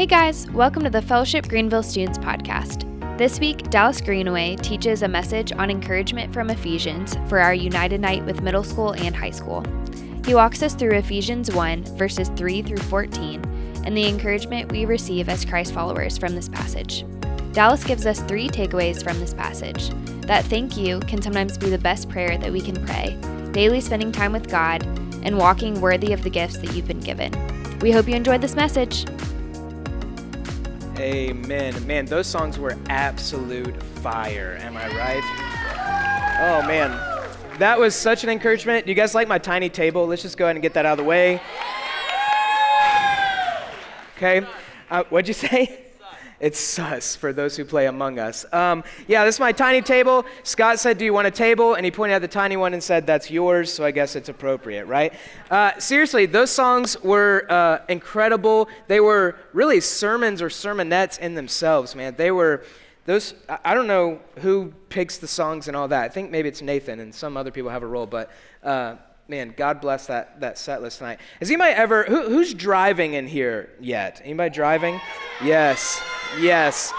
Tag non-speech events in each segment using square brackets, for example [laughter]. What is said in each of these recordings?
Hey guys, welcome to the Fellowship Greenville Students Podcast. This week, Dallas Greenaway teaches a message on encouragement from Ephesians for our United Night with middle school and high school. He walks us through Ephesians 1, verses 3 through 14, and the encouragement we receive as Christ followers from this passage. Dallas gives us three takeaways from this passage. That thank you can sometimes be the best prayer that we can pray, daily spending time with God, and walking worthy of the gifts that you've been given. We hope you enjoyed this message. Amen. Man, those songs were absolute fire. Am I right? Oh, man. That was such an encouragement. You guys like my tiny table? Let's just go ahead and get that out of the way. Okay. Uh, what'd you say? [laughs] It's sus for those who play Among Us. Um, yeah, this is my tiny table. Scott said, Do you want a table? And he pointed at the tiny one and said, That's yours, so I guess it's appropriate, right? Uh, seriously, those songs were uh, incredible. They were really sermons or sermonettes in themselves, man. They were. Those, I don't know who picks the songs and all that. I think maybe it's Nathan and some other people have a role, but uh, man, God bless that, that set list tonight. Has anybody ever, who, who's driving in here yet? Anybody driving? Yes. Yes.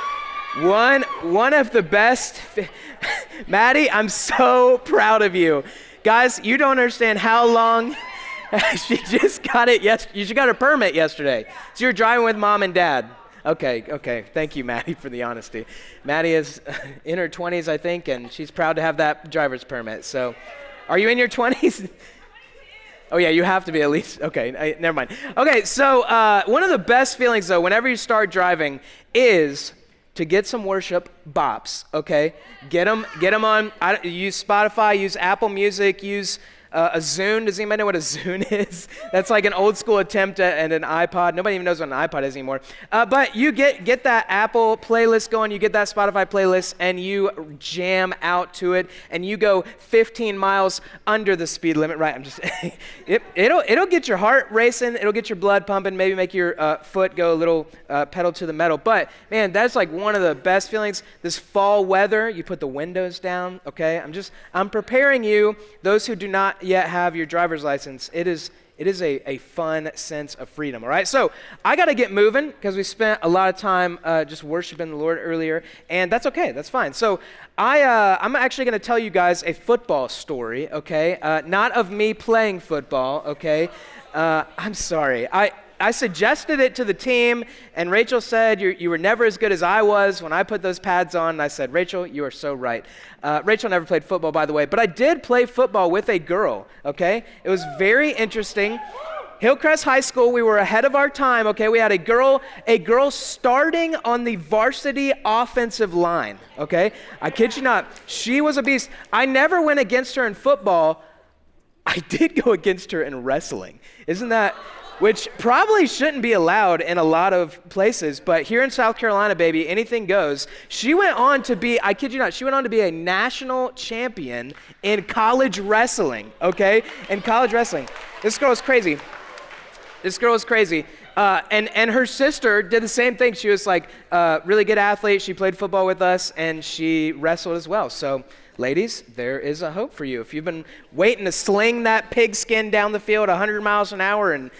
One, one of the best. [laughs] Maddie, I'm so proud of you. Guys, you don't understand how long [laughs] she just got it yes you got her permit yesterday. So you're driving with mom and dad. Okay, okay. Thank you, Maddie, for the honesty. Maddie is [laughs] in her 20s, I think, and she's proud to have that driver's permit. So, are you in your 20s? Oh, yeah, you have to be at least. Okay, I, never mind. Okay, so uh, one of the best feelings, though, whenever you start driving, is to get some worship bops, okay? Get them, get them on, I, use Spotify, use Apple Music, use uh, a Zune. Does anybody know what a Zune [laughs] is? That's like an old school attempt at, at an iPod. Nobody even knows what an iPod is anymore. Uh, but you get, get that Apple playlist going, you get that Spotify playlist, and you jam out to it, and you go 15 miles under the speed limit. Right, I'm just, [laughs] it, it'll, it'll get your heart racing, it'll get your blood pumping, maybe make your uh, foot go a little uh, pedal to the metal. But man, that's like one of the best feelings. This fall weather, you put the windows down, okay? I'm just, I'm preparing you, those who do not yet have your driver's license, it is it is a, a fun sense of freedom, all right? So I got to get moving because we spent a lot of time uh, just worshiping the Lord earlier, and that's okay, that's fine. So I, uh, I'm actually going to tell you guys a football story, okay? Uh, not of me playing football, okay? Uh, I'm sorry. I, I suggested it to the team, and Rachel said, You were never as good as I was when I put those pads on. And I said, Rachel, you are so right. Uh, Rachel never played football, by the way, but I did play football with a girl, okay? It was very interesting. Hillcrest High School, we were ahead of our time, okay? We had a girl, a girl starting on the varsity offensive line, okay? I kid you not. She was a beast. I never went against her in football. I did go against her in wrestling. Isn't that which probably shouldn't be allowed in a lot of places, but here in South Carolina, baby, anything goes. She went on to be, I kid you not, she went on to be a national champion in college wrestling, okay? In college wrestling. This girl is crazy. This girl is crazy. Uh, and, and her sister did the same thing. She was like uh, really good athlete. She played football with us and she wrestled as well. So, ladies, there is a hope for you. If you've been waiting to sling that pigskin down the field 100 miles an hour and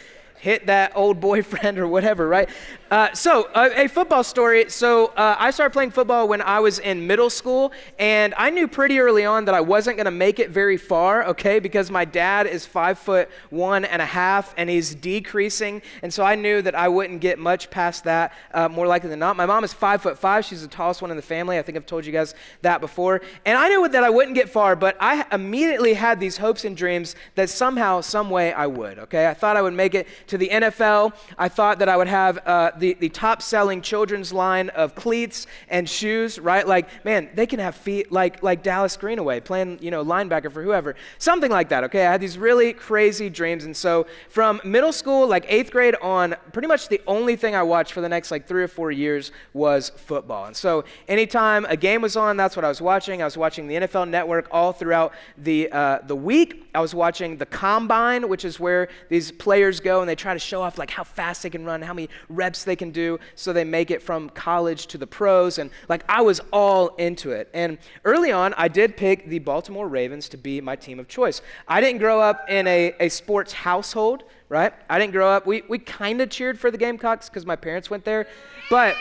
hit that old boyfriend [laughs] or whatever, right? Uh, so, uh, a football story. So, uh, I started playing football when I was in middle school, and I knew pretty early on that I wasn't going to make it very far, okay, because my dad is five foot one and a half, and he's decreasing, and so I knew that I wouldn't get much past that, uh, more likely than not. My mom is five foot five; she's the tallest one in the family. I think I've told you guys that before, and I knew that I wouldn't get far, but I immediately had these hopes and dreams that somehow, some way, I would. Okay, I thought I would make it to the NFL. I thought that I would have uh, the, the top selling children's line of cleats and shoes, right? Like, man, they can have feet like, like Dallas Greenaway playing, you know, linebacker for whoever. Something like that, okay? I had these really crazy dreams. And so from middle school, like eighth grade on, pretty much the only thing I watched for the next like three or four years was football. And so anytime a game was on, that's what I was watching. I was watching the NFL network all throughout the, uh, the week I was watching the combine, which is where these players go and they try to show off like how fast they can run, how many reps they can do, so they make it from college to the pros. And like I was all into it. And early on, I did pick the Baltimore Ravens to be my team of choice. I didn't grow up in a, a sports household, right? I didn't grow up. We we kind of cheered for the Gamecocks because my parents went there, but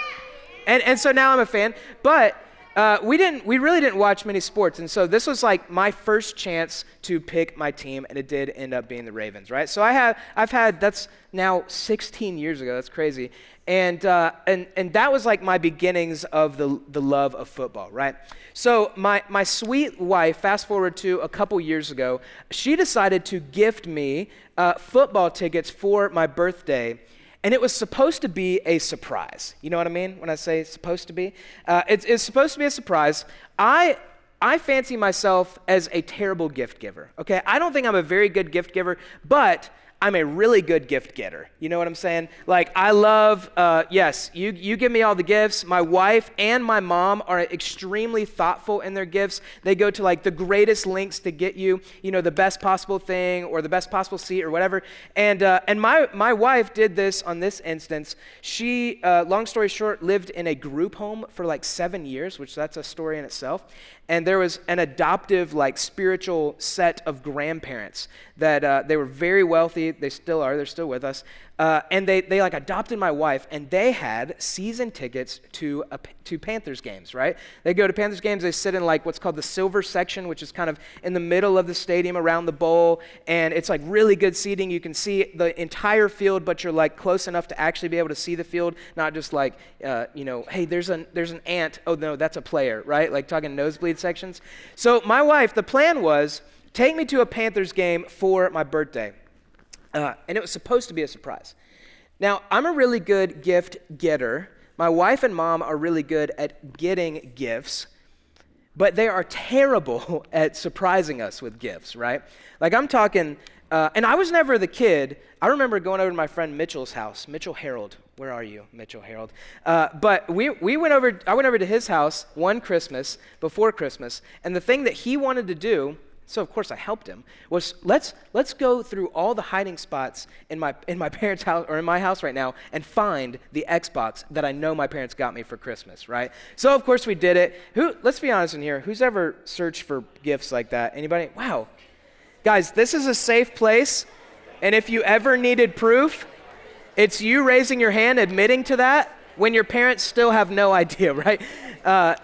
and and so now I'm a fan, but uh, we didn't we really didn't watch many sports and so this was like my first chance to pick my team and it did end up being the ravens right? So i have i've had that's now 16 years ago that's crazy. And uh, and and that was like my beginnings of the the love of football right? So my my sweet wife fast forward to a couple years ago she decided to gift me uh, football tickets for my birthday and it was supposed to be a surprise. You know what I mean when I say supposed to be? Uh, it's, it's supposed to be a surprise. I, I fancy myself as a terrible gift giver, okay? I don't think I'm a very good gift giver, but I'm a really good gift getter. You know what I'm saying? Like, I love, uh, yes, you, you give me all the gifts. My wife and my mom are extremely thoughtful in their gifts. They go to like the greatest lengths to get you, you know, the best possible thing or the best possible seat or whatever. And, uh, and my, my wife did this on this instance. She, uh, long story short, lived in a group home for like seven years, which that's a story in itself and there was an adoptive like spiritual set of grandparents that uh, they were very wealthy. They still are. They're still with us uh, and they, they like adopted my wife and they had season tickets to, a, to panthers games right? They go to panthers games they sit in like what's called the silver section which is kind of in the middle of the stadium around the bowl and it's like really good seating. You can see the entire field but you're like close enough to actually be able to see the field not just like uh, you know hey there's an there's an ant. Oh no that's a player right? Like talking nosebleed sections. So my wife the plan was take me to a panthers game for my birthday uh, and it was supposed to be a surprise. Now, I'm a really good gift getter. My wife and mom are really good at getting gifts, but they are terrible [laughs] at surprising us with gifts, right? Like, I'm talking, uh, and I was never the kid. I remember going over to my friend Mitchell's house, Mitchell Harold. Where are you, Mitchell Harold? Uh, but we, we went over, I went over to his house one Christmas, before Christmas, and the thing that he wanted to do so of course I helped him, was let's, let's go through all the hiding spots in my, in my [laughs] parents' house or in my house right now and find the Xbox that I know my parents got me for Christmas, right? So of course we did it. Who, let's be honest in here, who's ever searched for gifts like that? Anybody? Wow. Guys, this is a safe place, and if you ever needed proof, it's you raising your hand admitting to that when your parents still have no [laughs] idea, right? Uh,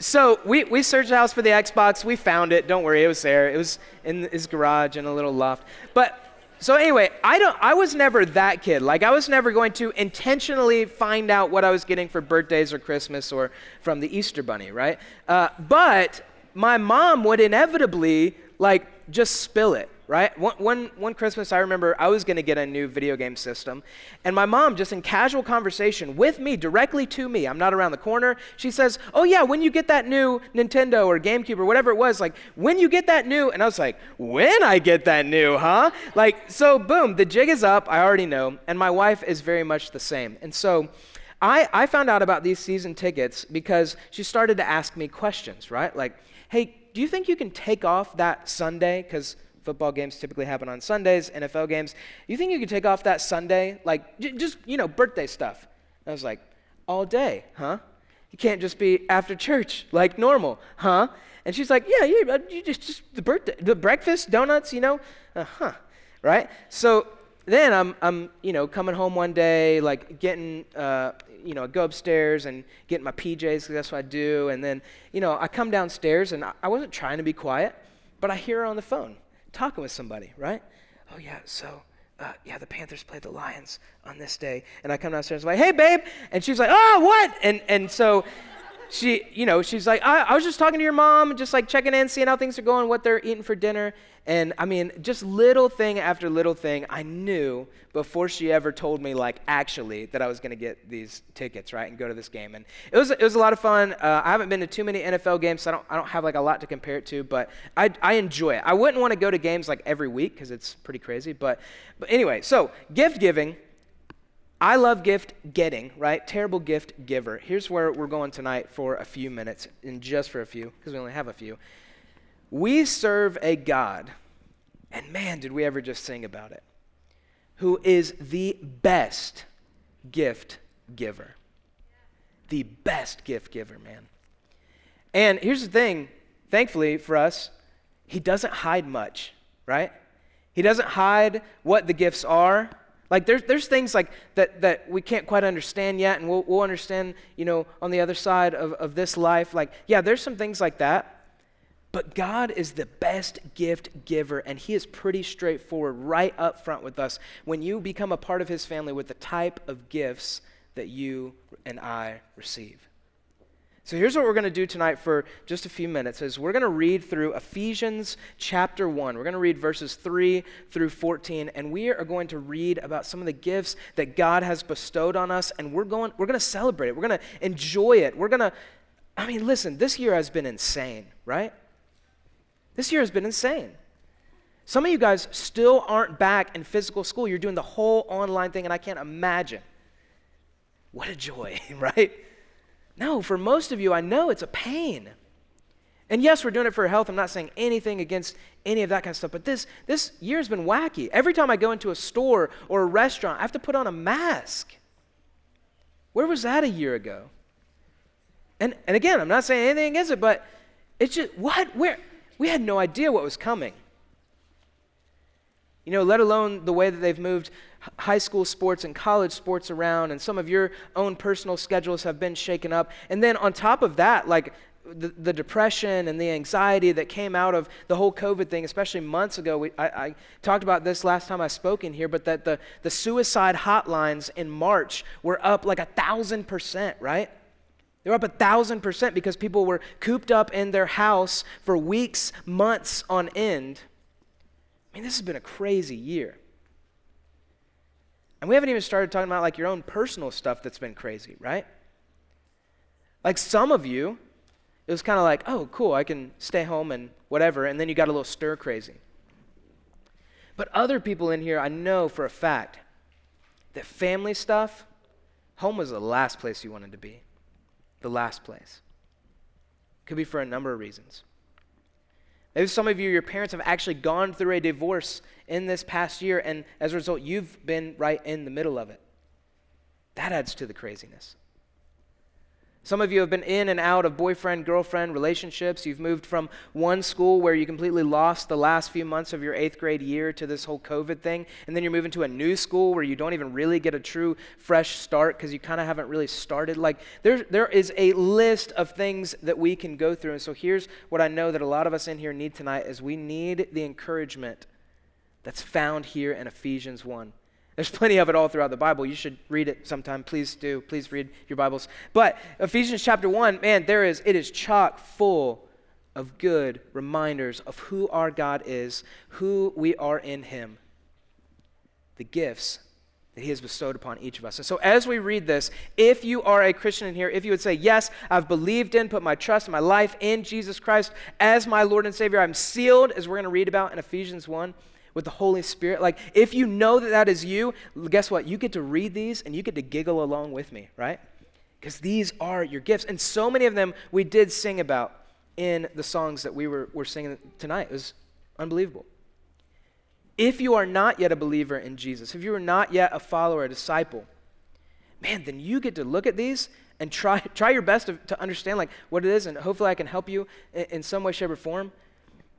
so we, we searched the house for the Xbox. We found it. Don't worry, it was there. It was in his garage in a little loft. But so anyway, I don't. I was never that kid. Like I was never going to intentionally find out what I was getting for birthdays or Christmas or from the Easter Bunny, right? Uh, but my mom would inevitably like just spill it right? One, one, one Christmas, I remember I was going to get a new video game system, and my mom, just in casual conversation with me, directly to me, I'm not around the corner, she says, Oh, yeah, when you get that new Nintendo or GameCube or whatever it was, like, when you get that new, and I was like, When I get that new, huh? Like, so boom, the jig is up, I already know, and my wife is very much the same. And so, I, I found out about these season tickets because she started to ask me questions, right? Like, hey, do you think you can take off that Sunday? Because football games typically happen on Sundays, NFL games. You think you could take off that Sunday? Like, j- just, you know, birthday stuff. I was like, all day, huh? You can't just be after church like normal, huh? And she's like, yeah, yeah, you just, just the birthday, the breakfast, donuts, you know? Uh huh, right? So then I'm, I'm, you know, coming home one day, like getting, uh, you know, I go upstairs and getting my PJs because that's what I do. And then, you know, I come downstairs and I, I wasn't trying to be quiet, but I hear her on the phone talking with somebody, right? Oh, yeah, so, uh, yeah, the Panthers played the Lions on this day. And I come downstairs, like, hey, babe. And she's like, oh, what? And, and so she, you know, she's like, I, I was just talking to your mom, just like checking in, seeing how things are going, what they're eating for dinner. And I mean, just little thing after little thing, I knew before she ever told me, like, actually, that I was going to get these tickets, right, and go to this game. And it was, it was a lot of fun. Uh, I haven't been to too many NFL games, so I don't, I don't have, like, a lot to compare it to, but I, I enjoy it. I wouldn't want to go to games, like, every week because it's pretty crazy. But, but anyway, so gift giving. I love gift getting, right? Terrible gift giver. Here's where we're going tonight for a few minutes, and just for a few, because we only have a few. We serve a God And man, did we ever just sing about it. Who is the best gift giver. The best gift giver, man. And here's the thing thankfully for us, he doesn't hide much, right? He doesn't hide what the gifts are. Like there's, there's things like that, that we can't quite understand yet, and we'll, we'll understand, you know, on the other side of, of this life. Like, yeah, there's some things like that. But God is the best gift giver, and He is pretty straightforward right up front with us when you become a part of His family with the type of gifts that you and I receive. So here's what we're going to do tonight for just a few minutes is we're going to read through Ephesians chapter 1. We're going to read verses 3 through 14 and we are going to read about some of the gifts that God has bestowed on us and we're going we're going to celebrate it. We're going to enjoy it. We're going to I mean, listen, this year has been insane, right? This year has been insane. Some of you guys still aren't back in physical school. You're doing the whole online thing and I can't imagine. What a joy, [laughs] right? No, for most of you, I know it's a pain. And yes, we're doing it for health. I'm not saying anything against any of that kind of stuff, but this, this year's been wacky. Every time I go into a store or a restaurant, I have to put on a mask. Where was that a year ago? And, and again, I'm not saying anything against it, but it's just, what? Where? We had no idea what was coming. You know, let alone the way that they've moved high school sports and college sports around, and some of your own personal schedules have been shaken up. And then on top of that, like the, the depression and the anxiety that came out of the whole COVID thing, especially months ago. We, I, I, talked about this last time I spoke in here, but that the, the suicide hotlines in March were up like a thousand percent, right? They were up a thousand percent because people were cooped up in their house for weeks, months on end. I mean, this has been a crazy year. And we haven't even started talking about like your own personal stuff that's been crazy, right? Like some of you, it was kind of like, oh, cool, I can stay home and whatever, and then you got a little stir crazy. But other people in here, I know for a fact that family stuff, home was the last place you wanted to be. The last place. Could be for a number of reasons. Maybe some of you, your parents have actually gone through a divorce in this past year, and as a result, you've been right in the middle of it. That adds to the craziness. Some of you have been in and out of boyfriend girlfriend relationships. You've moved from one school where you completely lost the last few months of your eighth grade year to this whole COVID thing. And then you're moving to a new school where you don't even really get a true fresh start because you kind of haven't really started. Like, there, there is a list of things that we can go through. And so here's what I know that a lot of us in here need tonight is we need the encouragement that's found here in Ephesians 1. There's plenty of it all throughout the Bible. You should read it sometime. Please do. Please read your Bibles. But Ephesians chapter 1, man, there is it is chock full of good reminders of who our God is, who we are in him. The gifts that he has bestowed upon each of us. And so as we read this, if you are a Christian in here, if you would say, "Yes, I've believed in, put my trust my life in Jesus Christ as my Lord and Savior. I'm sealed," as we're going to read about in Ephesians 1 with the Holy Spirit. Like, if you know that that is you, guess what? You get to read these and you get to giggle along with me, right? Because these are your gifts. And so many of them we did sing about in the songs that we were, were singing tonight. It was unbelievable. If you are not yet a believer in Jesus, if you are not yet a follower, a disciple, man, then you get to look at these and try, [laughs] try your best to, to understand like what it is, and hopefully I can help you in, in some way, shape, or form.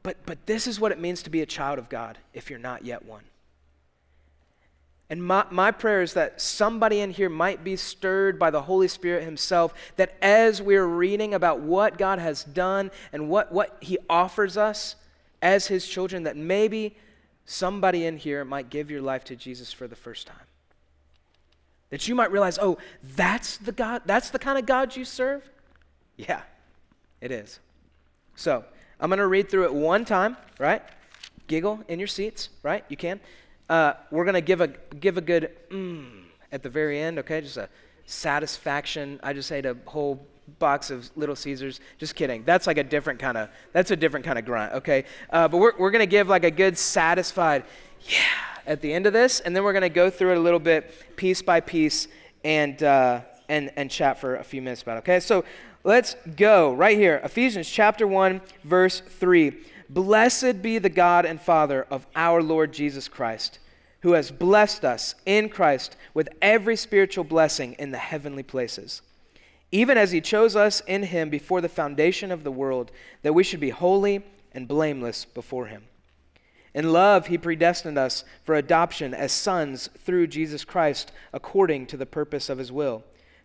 But, but this is what it means to be a child of God if you're not yet one. And my, my prayer is that somebody in here might be stirred by the Holy Spirit Himself, that as we're reading about what God has done and what, what He offers us as His children, that maybe somebody in here might give your life to Jesus for the first time. That you might realize, oh, that's the God, that's the kind of God you serve? Yeah, it is. So, I'm going to read through it one time, right? Giggle in your seats, right? You can. Uh, we're going to give a, give a good mmm at the very end, okay? Just a satisfaction. I just ate a whole box of Little Caesars. Just kidding. That's like a different kind of, that's a different kind of grunt, okay? Uh, but we're, we're going to give like a good satisfied, yeah, at the end of this. And then we're going to go through it a little bit piece by piece and, uh, and, and chat for a few minutes about it, okay? So Let's go right here. Ephesians chapter 1, verse 3. Blessed be the God and Father of our Lord Jesus Christ, who has blessed us in Christ with every spiritual blessing in the heavenly places, even as he chose us in him before the foundation of the world, that we should be holy and blameless before him. In love, he predestined us for adoption as sons through Jesus Christ, according to the purpose of his will,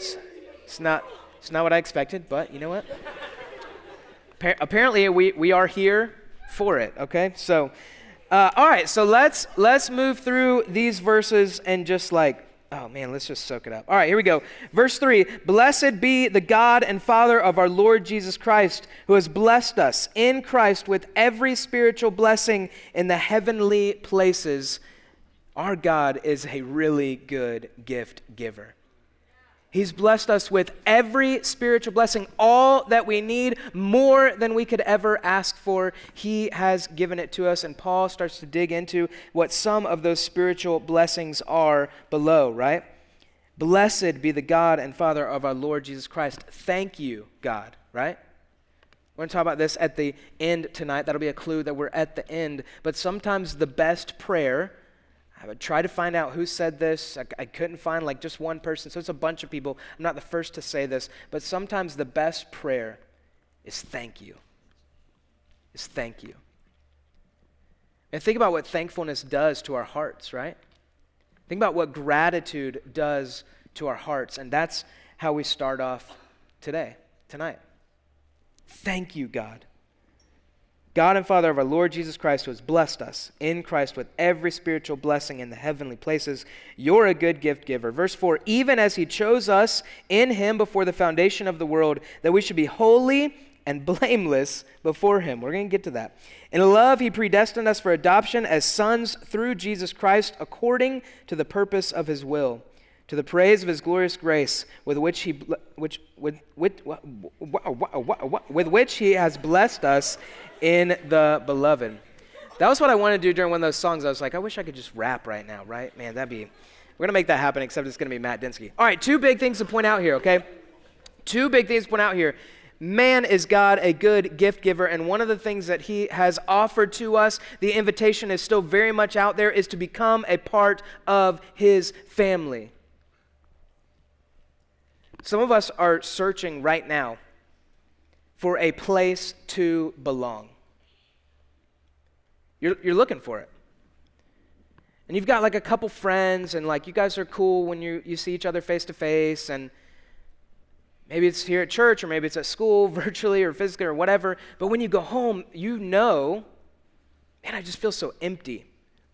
It's, it's, not, it's not what I expected, but you know what? Apparently, we, we are here for it, okay? So, uh, all right, so let's, let's move through these verses and just like Oh man, let's just soak it up. All right, here we go. Verse 3 Blessed be the God and Father of our Lord Jesus Christ, who has blessed us in Christ with every spiritual blessing in the heavenly places. Our God is a really good gift giver. He's blessed us with every spiritual blessing, all that we need, more than we could ever ask for. He has given it to us. And Paul starts to dig into what some of those spiritual blessings are below, right? Blessed be the God and Father of our Lord Jesus Christ. Thank you, God, right? We're going to talk about this at the end tonight. That'll be a clue that we're at the end. But sometimes the best prayer I would try to find out who said this. I, I, couldn't find like just one person. So it's a bunch of people. I'm not the first to say this, but sometimes the best prayer is thank you. Is thank you. And think about what thankfulness does to our hearts, right? Think about what gratitude does to our hearts. And that's how we start off today, tonight. Thank you, God. God and Father of our Lord Jesus Christ, who has blessed us in Christ with every spiritual blessing in the heavenly places, you're a good gift giver. Verse 4 Even as he chose us in him before the foundation of the world, that we should be holy and [laughs] blameless before him. We're going to get to that. In love, he predestined us for adoption as sons through Jesus Christ, according to the purpose of his will to the praise of his glorious grace with which he which with, with, with which he has blessed us in the beloved. That was what I wanted to do during one of those songs. I was like, I wish I could just rap right now, right? Man, that'd be, we're to make that happen, except it's to be Matt Dinsky. All right, two big things to point out here, okay? Two big things to point out here. Man is God a good gift giver, and one of the things that He has offered to us, the invitation is still very much out there, is to become a part of His family. Some of us are searching right now for a place to belong. You're, you're looking for it. And you've got like a couple friends, and like you guys are cool when you, you see each other face to face, and maybe it's here at church, or maybe it's at school, [laughs] virtually or physically, or whatever. But when you go home, you know, man, I just feel so empty.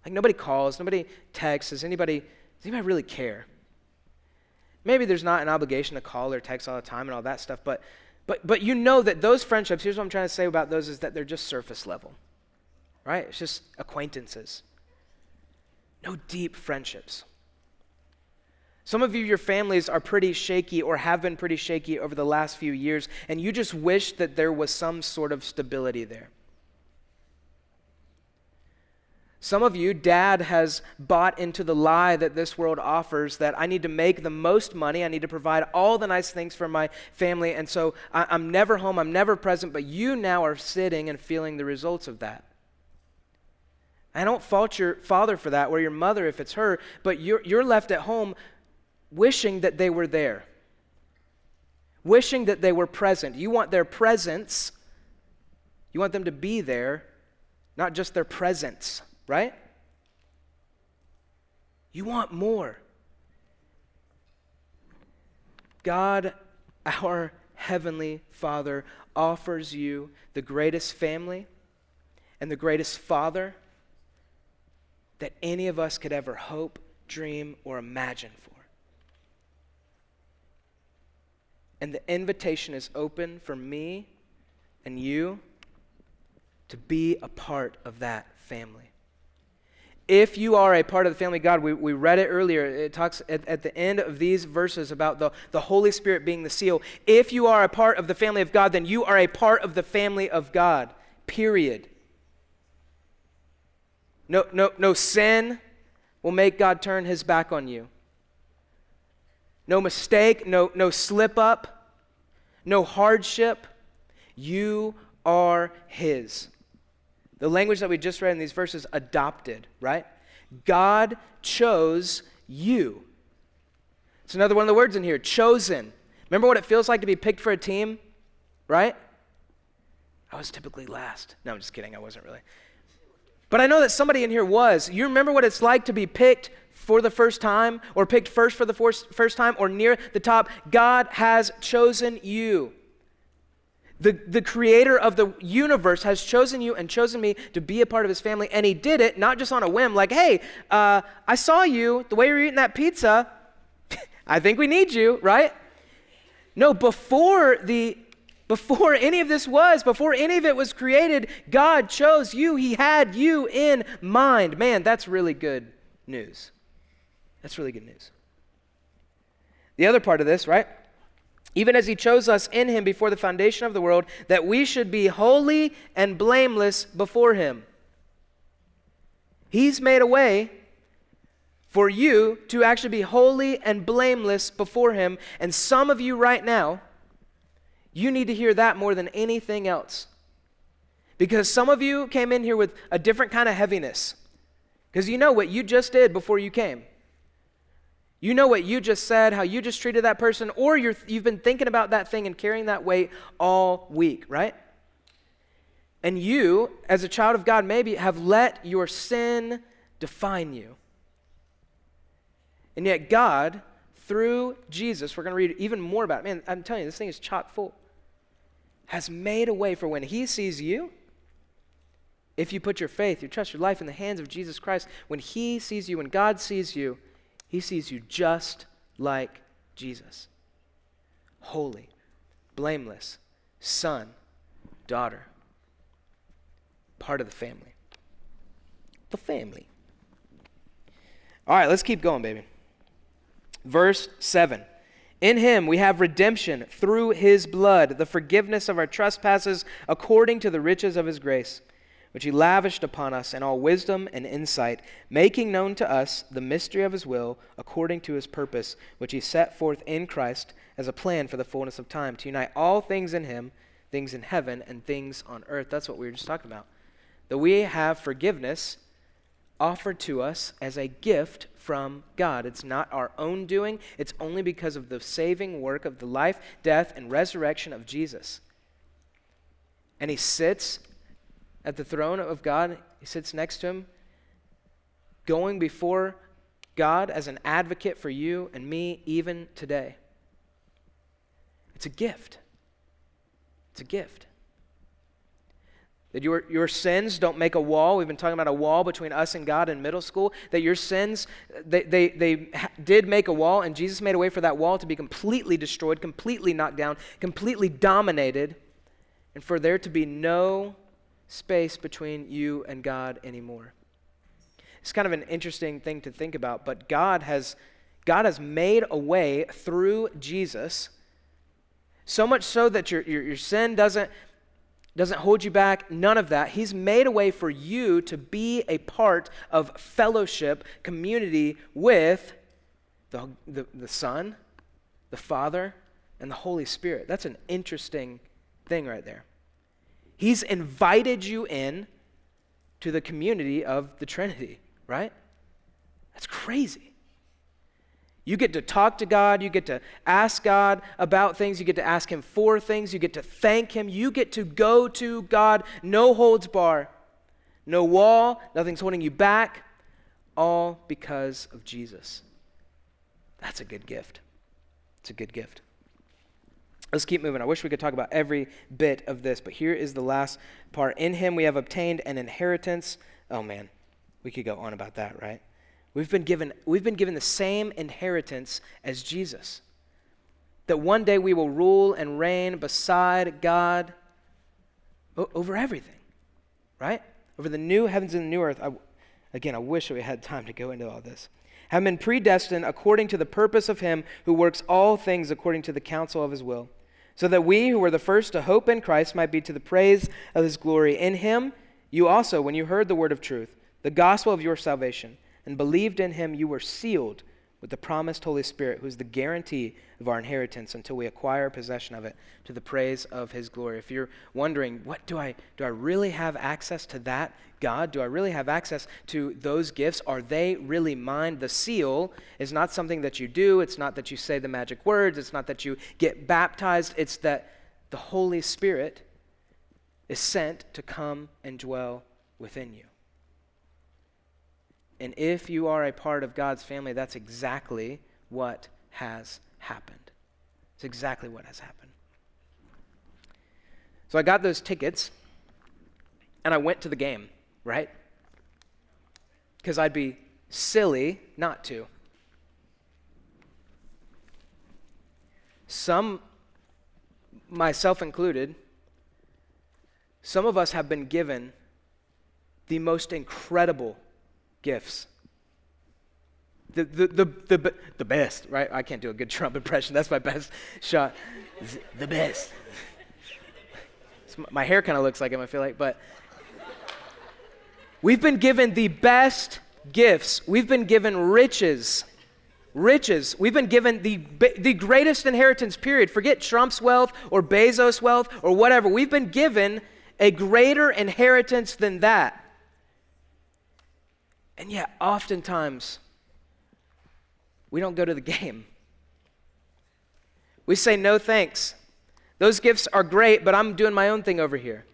Like nobody calls, nobody texts. Does anybody, does anybody really care? Maybe there's not an obligation to call or text all the time and all that stuff, but but, but you know that those friendships, here's what I'm trying to say about those, is that they're just surface level, right? It's just acquaintances. No deep friendships. Some of you, your families are pretty shaky or have been pretty shaky over the last few years, and you just wish that there was some sort of stability there. Some of you, dad has bought into the lie that this world offers that I need to make the most money, I need to provide all the nice things for my family, and so I, am never home, I'm never present, but you now are sitting and feeling the results of that. I don't fault your father for that or your mother if it's her, but you're, you're left at home wishing that they were there, wishing that they were present. You want their presence You want them to be there, not just their presence, right? You want more. God, our Heavenly Father, offers you the greatest family and the greatest Father that any of us could ever hope, dream, or imagine for. And the invitation is open for me and you to be a part of that family. If you are a part of the family of God, we, we read it earlier. It talks at, at the end of these verses about the, the Holy Spirit being the seal. If you are a part of the family of God, then you are a part of the family of God, period. No, no, no sin will make God turn his back on you. No mistake, no, no slip up, no hardship. You are his. The language that we just read in these verses, adopted, right? God chose you. It's another one of the words in here, chosen. Remember what it feels like to be picked for a team, right? I was typically last. No, I'm just kidding. I wasn't really. But I know that somebody in here was. You remember what it's like to be picked for the first time, or picked first for the first time, or near the top? God has chosen you. The, the creator of the universe has chosen you and chosen me to be a part of his family, and he did it not just on a whim, like, hey, uh, I saw you, the way you're eating that pizza, [laughs] I think we need you, right? No, before the before any of this was, before any of it was created, God chose you. He had you in mind. Man, that's really good news. That's really good news. The other part of this, right? Even as he chose us in him before the foundation of the world, that we should be holy and blameless before him. He's made a way for you to actually be holy and blameless before him. And some of you right now, you need to hear that more than anything else. Because some of you came in here with a different kind of heaviness. Because you know what you just did before you came. You know what you just said, how you just treated that person, or you have been thinking about that thing and carrying that weight all week, right? And you, as a child of God, maybe have let your sin define you. And yet, God, through Jesus, we're going to read even more about it. Man, I'm telling you, this thing is chock full. Has made a way for when He sees you, if you put your faith, your trust, your life in the hands of Jesus Christ, when He sees you, when God sees you, he sees you just like Jesus holy, blameless, son, daughter, part of the family. The family. All right, let's keep going, baby. Verse 7. In him we have redemption through his blood, the forgiveness of our trespasses according to the riches of his grace which he lavished upon us in all wisdom and insight, making known to us the mystery of his will according to his purpose, which he set forth in Christ as a plan for the fullness of time, to unite all things in him, things in heaven and things on earth. That's what we were just talking about. That we have forgiveness offered to us as a gift from God. It's not our own doing, it's only because of the saving work of the life, death, and resurrection of Jesus. And he sits at the throne of God. He sits next to him, going before God as an advocate for you and me even today. It's a gift. It's a gift. That your, your sins don't make a wall. We've been talking about a wall between us and God in middle school. That your sins, they, they, they did make a wall, and Jesus made a way for that wall to be completely destroyed, completely knocked down, completely dominated, and for there to be no space between you and God anymore. It's kind of an interesting thing to think about, but God has, God has made a way through Jesus, so much so that your, your, your sin doesn't, doesn't hold you back, none of that. He's made a way for you to be a part of fellowship, community with the, the, the Son, the Father, and the Holy Spirit. That's an interesting thing right there. He's invited you in to the community of the Trinity, right? That's crazy. You get to talk to God. You get to ask God about things. You get to ask Him for things. You get to thank Him. You get to go to God, no holds bar, no wall, nothing's holding you back, all because of Jesus. That's a good gift. It's a good gift. Let's keep moving. I wish we could talk about every bit of this, but here is the last part. In him we have obtained an inheritance. Oh man, we could go on about that, right? We've been given, we've been given the same inheritance as Jesus. That one day we will rule and reign beside God over everything, right? Over the new heavens and the new earth. I, again, I wish we had time to go into all this. Have been predestined according to the purpose of Him who works all things according to the counsel of His will so that we who were the first to hope in Christ might be to the praise of his glory. In him, you also, when you heard the word of truth, the gospel of your salvation, and believed in him, you were sealed with the promised Holy Spirit, who is the guarantee of our inheritance until we acquire possession of it to the praise of his glory. If you're wondering, what do I do I really have access to that God? Do I really have access to those gifts? Are they really mine? The seal is not something that you do, it's not that you say the magic words, it's not that you get baptized, it's that the Holy Spirit is sent to come and dwell within you. And if you are a part of God's family, that's exactly what has happened. It's exactly what has happened. So I got those tickets and I went to the game, right? Because I'd be silly not to. Some, myself included, some of us have been given the most incredible gifts. The, the, the, the, the best, right? I can't do a good [laughs] Trump impression. That's my best shot. The best. my hair kind of looks like him, I feel like, but we've been given the best gifts. We've been given riches. Riches. We've been given the, the greatest inheritance, period. Forget Trump's wealth or Bezos' wealth or whatever. We've been given a greater inheritance than that. And yet, oftentimes, we don't go to the game. We say, no thanks. Those gifts are great, but I'm doing my own thing over here.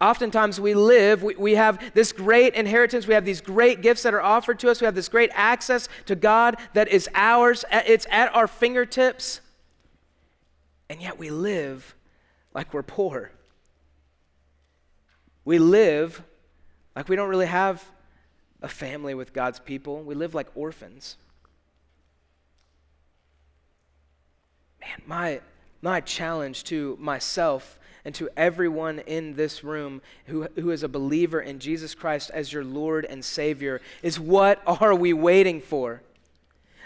Oftentimes, we live, we, we have this great inheritance, we have these great gifts that are offered to us, we have this great access to God that is ours, it's at our fingertips, and yet we live like we're poor. We live like we don't really have a family with God's people. We live like orphans. Man, my, my challenge to myself and to everyone in this room who, who is a believer in Jesus Christ as your Lord and Savior is what are we waiting for?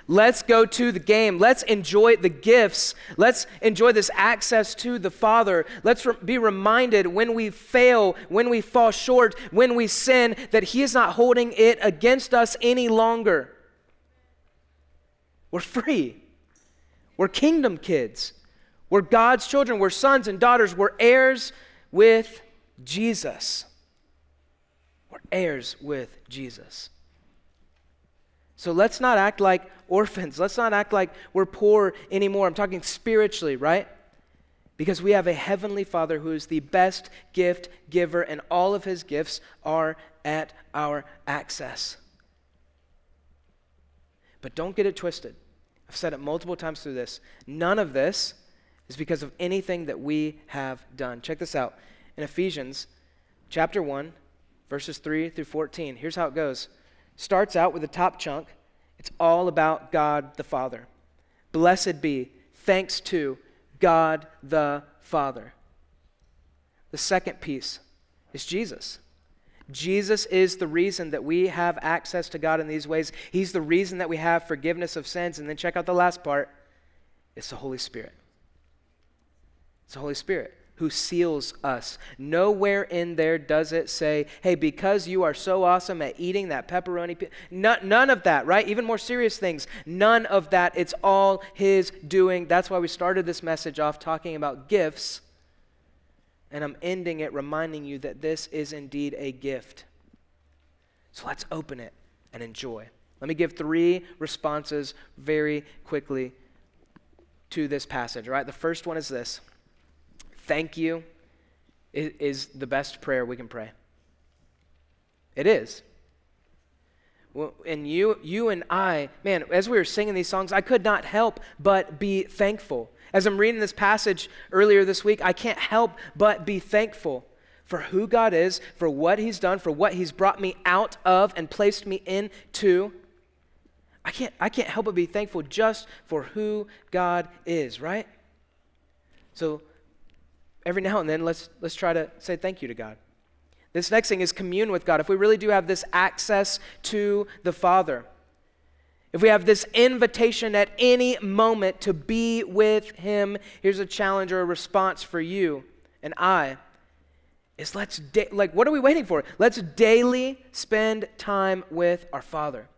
Let's go to the game. Let's enjoy the gifts. Let's enjoy this access to the Father. Let's re- be reminded when we fail, when we fall short, when we sin, that He is not holding it against us any longer. We're free. We're kingdom kids. We're God's children. We're sons and daughters. We're heirs with Jesus. We're heirs with Jesus. So let's not act like orphans. Let's not act like we're poor anymore. I'm talking spiritually, right? Because we have a heavenly Father who is the best gift giver, and all of his gifts are at our access. But don't get it twisted. I've said it multiple times through this. None of this is because of anything that we have done. Check this out. In Ephesians chapter 1, verses 3 through 14, here's how it goes starts out with the top chunk. It's all about God the Father. Blessed be, thanks to God the Father. The second piece is Jesus. Jesus is the reason that we have access to God in these ways. He's the reason that we have forgiveness of sins. And then check out the last part it's the Holy Spirit. It's the Holy Spirit who seals us. Nowhere in there does it say, hey, because you are so awesome at eating that pepperoni. None, none of that, right? Even more serious things. None of that. It's all His doing. That's why we started this message off talking about gifts. And I'm ending it reminding you that this is indeed a gift. So let's open it and enjoy. Let me give three responses very quickly to this passage, right? The first one is this Thank you is the best prayer we can pray. It is. And you, you and I, man, as we were singing these songs, I could not help but be thankful. As I'm reading this passage earlier this week, I can't help but be thankful for who God is, for what He's done, for what He's brought me out of and placed me into. I can't, I can't help but be thankful just for who God is, right? So every now and then, let's, let's try to say thank you to God. This next thing is commune with God. If we really do have this access to the Father, if we have this invitation at any moment to be with Him, here's a challenge or a response for you and I is let's da- like what are we waiting for? Let's daily spend time with our Father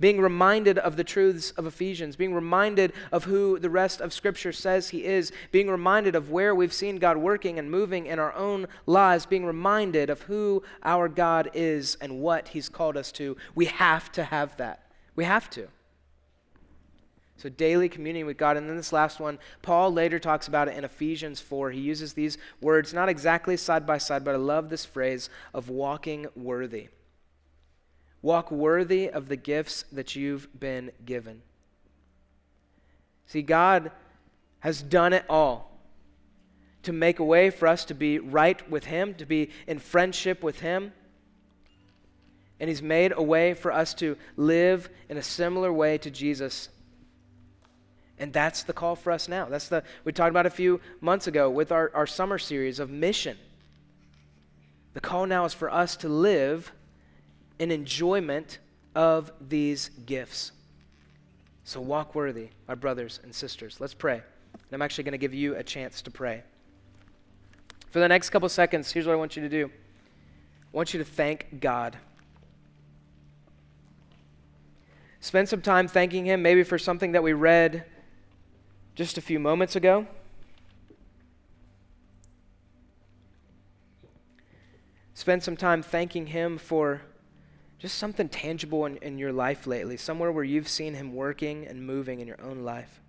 being reminded of the truths of Ephesians, being reminded of who the rest of Scripture says He is, being reminded of where we've seen God working and moving in our own lives, being reminded of who our God is and what He's called us to. We have to have that. We have to. So, daily communion with God. And then this last one, Paul later talks about it in Ephesians 4. He uses these words, not exactly side by side, but I love this phrase of walking worthy. Walk worthy of the gifts that you've been given. See, God has done it all to make a way for us to be right with Him, to be in friendship with Him. And He's made a way for us to live in a similar way to Jesus. And that's the call for us now. That's the we talked about a few months ago with our, our summer series of mission. The call now is for us to live an enjoyment of these gifts. So walk worthy, our brothers and sisters. Let's pray. And I'm actually going to give you a chance to pray. For the next couple seconds, here's what I want you to do I want you to thank God. Spend some time thanking Him, maybe for something that we read just a few moments ago. Spend some time thanking Him for just something tangible in, in your life lately, somewhere where you've seen Him working and moving in your own life.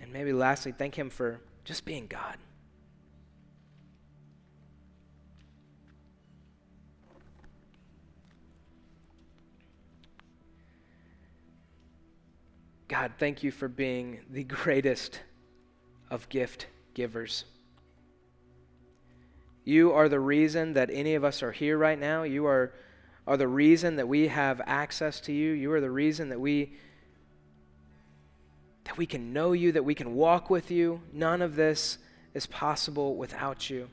And maybe lastly, thank Him for just being God. God, thank you for being the [laughs] greatest of gift givers. You are the reason that any of us are here right now. You are, are the reason that we have access to you. You are the reason that we that we can know you, that we can walk with you. None of this is possible without you.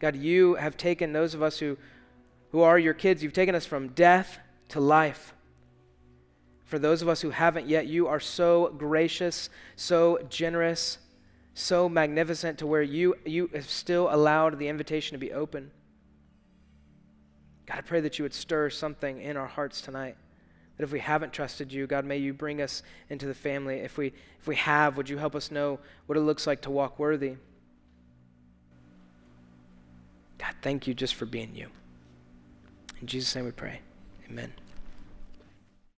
God, you have taken those of us who, who are your kids, you've taken us from death to life. For those of us who haven't yet, you are so gracious, so generous, so magnificent to where you, you have still allowed the invitation to be open. God, I pray that you would stir something in our hearts tonight. That if we haven't trusted you, God, may you bring us into the family. If we, if we have, would you help us know what it looks like to walk worthy? God, thank you just for being you. In Jesus' name we pray. Amen.